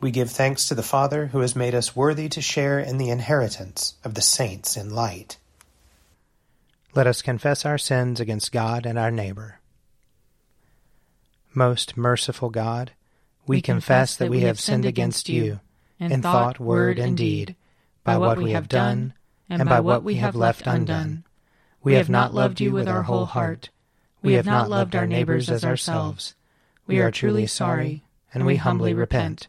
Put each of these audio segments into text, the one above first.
We give thanks to the Father who has made us worthy to share in the inheritance of the saints in light. Let us confess our sins against God and our neighbor. Most merciful God, we, we confess that we have sinned against you in thought, word, and deed, by what we have done and by what we have left undone. We have not loved you with our whole heart. We have not loved our neighbors as ourselves. We are truly sorry, and we humbly repent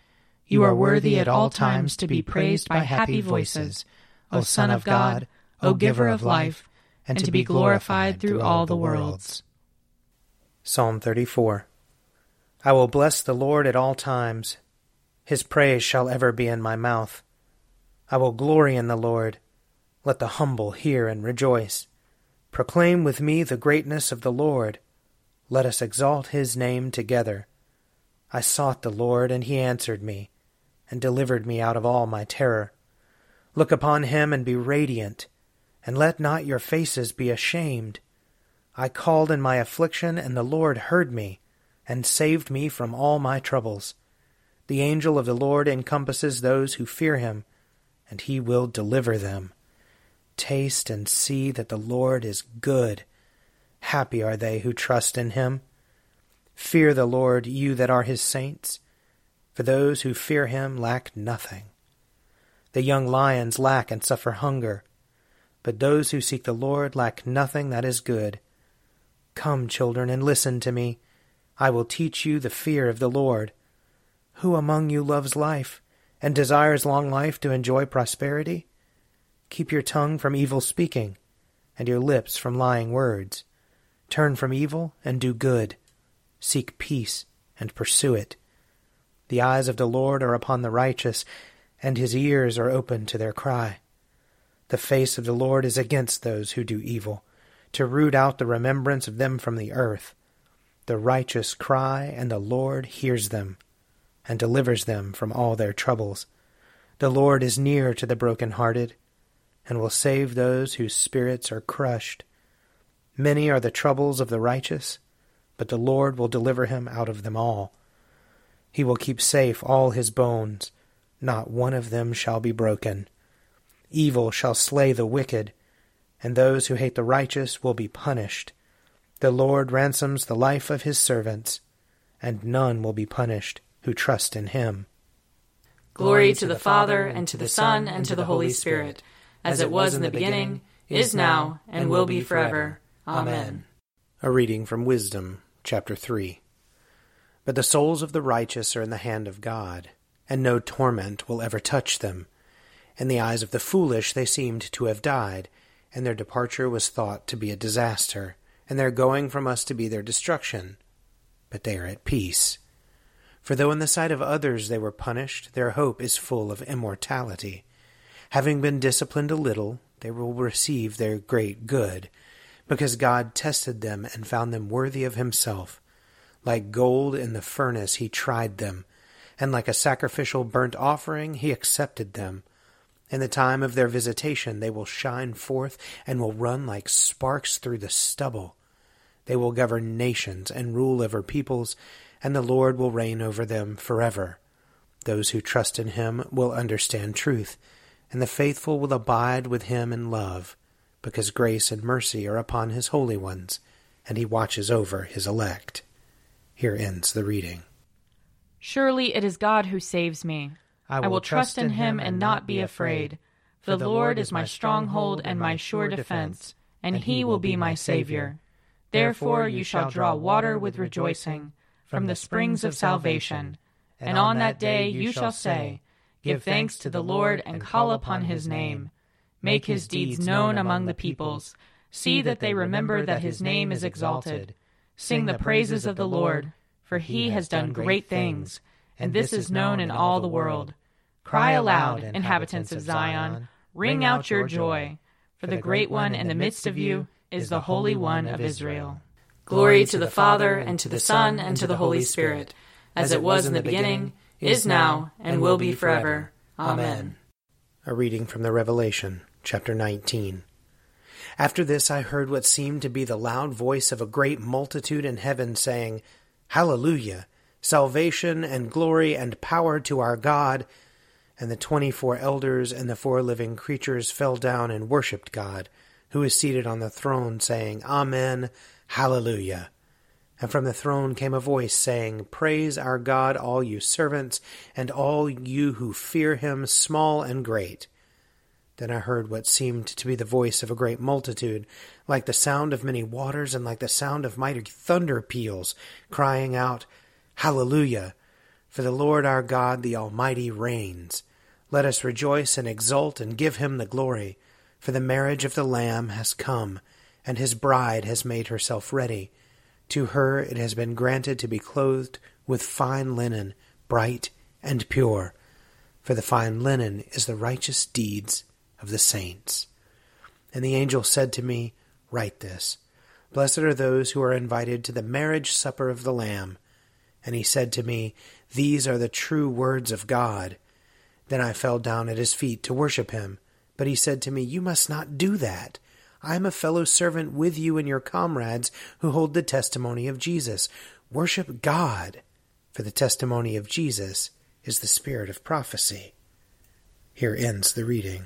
You are worthy at all times to be praised by happy voices, O Son of God, O Giver of life, and to be glorified through all the worlds. Psalm 34 I will bless the Lord at all times. His praise shall ever be in my mouth. I will glory in the Lord. Let the humble hear and rejoice. Proclaim with me the greatness of the Lord. Let us exalt his name together. I sought the Lord, and he answered me and delivered me out of all my terror. Look upon him and be radiant, and let not your faces be ashamed. I called in my affliction, and the Lord heard me, and saved me from all my troubles. The angel of the Lord encompasses those who fear him, and he will deliver them. Taste and see that the Lord is good. Happy are they who trust in him. Fear the Lord, you that are his saints for those who fear him lack nothing. The young lions lack and suffer hunger, but those who seek the Lord lack nothing that is good. Come, children, and listen to me. I will teach you the fear of the Lord. Who among you loves life, and desires long life to enjoy prosperity? Keep your tongue from evil speaking, and your lips from lying words. Turn from evil and do good. Seek peace and pursue it. The eyes of the Lord are upon the righteous, and his ears are open to their cry. The face of the Lord is against those who do evil, to root out the remembrance of them from the earth. The righteous cry, and the Lord hears them, and delivers them from all their troubles. The Lord is near to the broken-hearted, and will save those whose spirits are crushed. Many are the troubles of the righteous, but the Lord will deliver him out of them all. He will keep safe all his bones, not one of them shall be broken. Evil shall slay the wicked, and those who hate the righteous will be punished. The Lord ransoms the life of his servants, and none will be punished who trust in him. Glory to the Father, and to the Son, and to the Holy Spirit, as it was in the beginning, is now, and will be forever. Amen. A reading from Wisdom, chapter 3. But the souls of the righteous are in the hand of God, and no torment will ever touch them. In the eyes of the foolish they seemed to have died, and their departure was thought to be a disaster, and their going from us to be their destruction. But they are at peace. For though in the sight of others they were punished, their hope is full of immortality. Having been disciplined a little, they will receive their great good, because God tested them and found them worthy of himself. Like gold in the furnace he tried them, and like a sacrificial burnt offering he accepted them. In the time of their visitation they will shine forth and will run like sparks through the stubble. They will govern nations and rule over peoples, and the Lord will reign over them forever. Those who trust in him will understand truth, and the faithful will abide with him in love, because grace and mercy are upon his holy ones, and he watches over his elect. Here ends the reading. Surely it is God who saves me. I will, I will trust, in him and not be afraid. For the Lord is my stronghold and my sure defense, and he will be my Savior. Therefore you shall draw water with rejoicing from the springs of salvation. And on that day you shall say, Give thanks to the Lord and call upon his name. Make his deeds known among the peoples. See that they remember that his name is exalted. Sing the praises of the Lord, for he has done great things, and this is known in all the world. Cry aloud, inhabitants of Zion, ring out your joy, for the great one in the midst of you is the Holy One of Israel. Glory to the Father, and to the Son, and to the Holy Spirit, as it was in the beginning, is now, and will be forever. Amen. A reading from the Revelation, chapter 19. After this I heard what seemed to be the loud voice of a great multitude in heaven saying, Hallelujah! Salvation and glory and power to our God. And the twenty four elders and the four living creatures fell down and worshipped God, who is seated on the throne, saying, Amen, Hallelujah. And from the throne came a voice saying, Praise our God, all you servants, and all you who fear him, small and great. Then I heard what seemed to be the voice of a great multitude, like the sound of many waters, and like the sound of mighty thunder peals, crying out, Hallelujah! For the Lord our God, the Almighty, reigns. Let us rejoice and exult and give him the glory, for the marriage of the Lamb has come, and his bride has made herself ready. To her it has been granted to be clothed with fine linen, bright and pure, for the fine linen is the righteous deeds of the saints. And the angel said to me, Write this Blessed are those who are invited to the marriage supper of the Lamb. And he said to me, These are the true words of God. Then I fell down at his feet to worship him. But he said to me, You must not do that. I am a fellow servant with you and your comrades who hold the testimony of Jesus. Worship God, for the testimony of Jesus is the spirit of prophecy. Here ends the reading.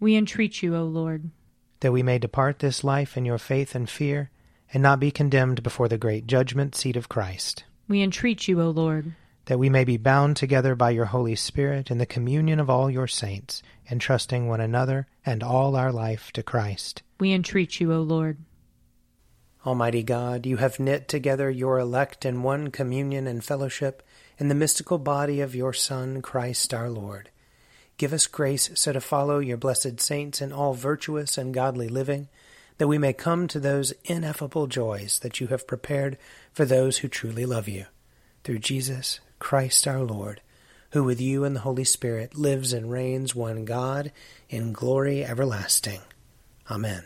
We entreat you, O Lord. That we may depart this life in your faith and fear, and not be condemned before the great judgment seat of Christ. We entreat you, O Lord. that we may be bound together by your Holy Spirit in the communion of all your saints, entrusting one another and all our life to Christ. We entreat you, O Lord. Almighty God, you have knit together your elect in one communion and fellowship in the mystical body of your Son, Christ our Lord. Give us grace so to follow your blessed saints in all virtuous and godly living, that we may come to those ineffable joys that you have prepared for those who truly love you. Through Jesus Christ our Lord, who with you and the Holy Spirit lives and reigns one God in glory everlasting. Amen.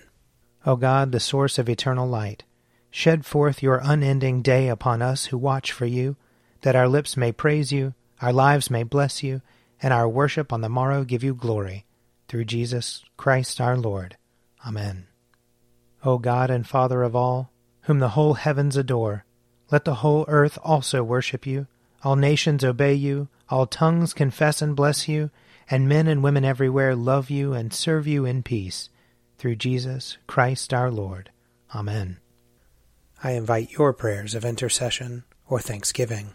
O God, the source of eternal light, shed forth your unending day upon us who watch for you, that our lips may praise you, our lives may bless you, and our worship on the morrow give you glory. Through Jesus Christ our Lord. Amen. O God and Father of all, whom the whole heavens adore, let the whole earth also worship you all nations obey you, all tongues confess and bless you, and men and women everywhere love you and serve you in peace. Through Jesus Christ our Lord. Amen. I invite your prayers of intercession or thanksgiving.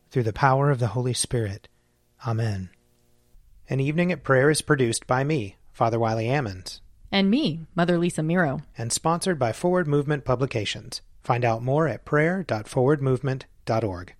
through the power of the Holy Spirit. Amen. An Evening at Prayer is produced by me, Father Wiley Ammons. And me, Mother Lisa Miro. And sponsored by Forward Movement Publications. Find out more at prayer.forwardmovement.org.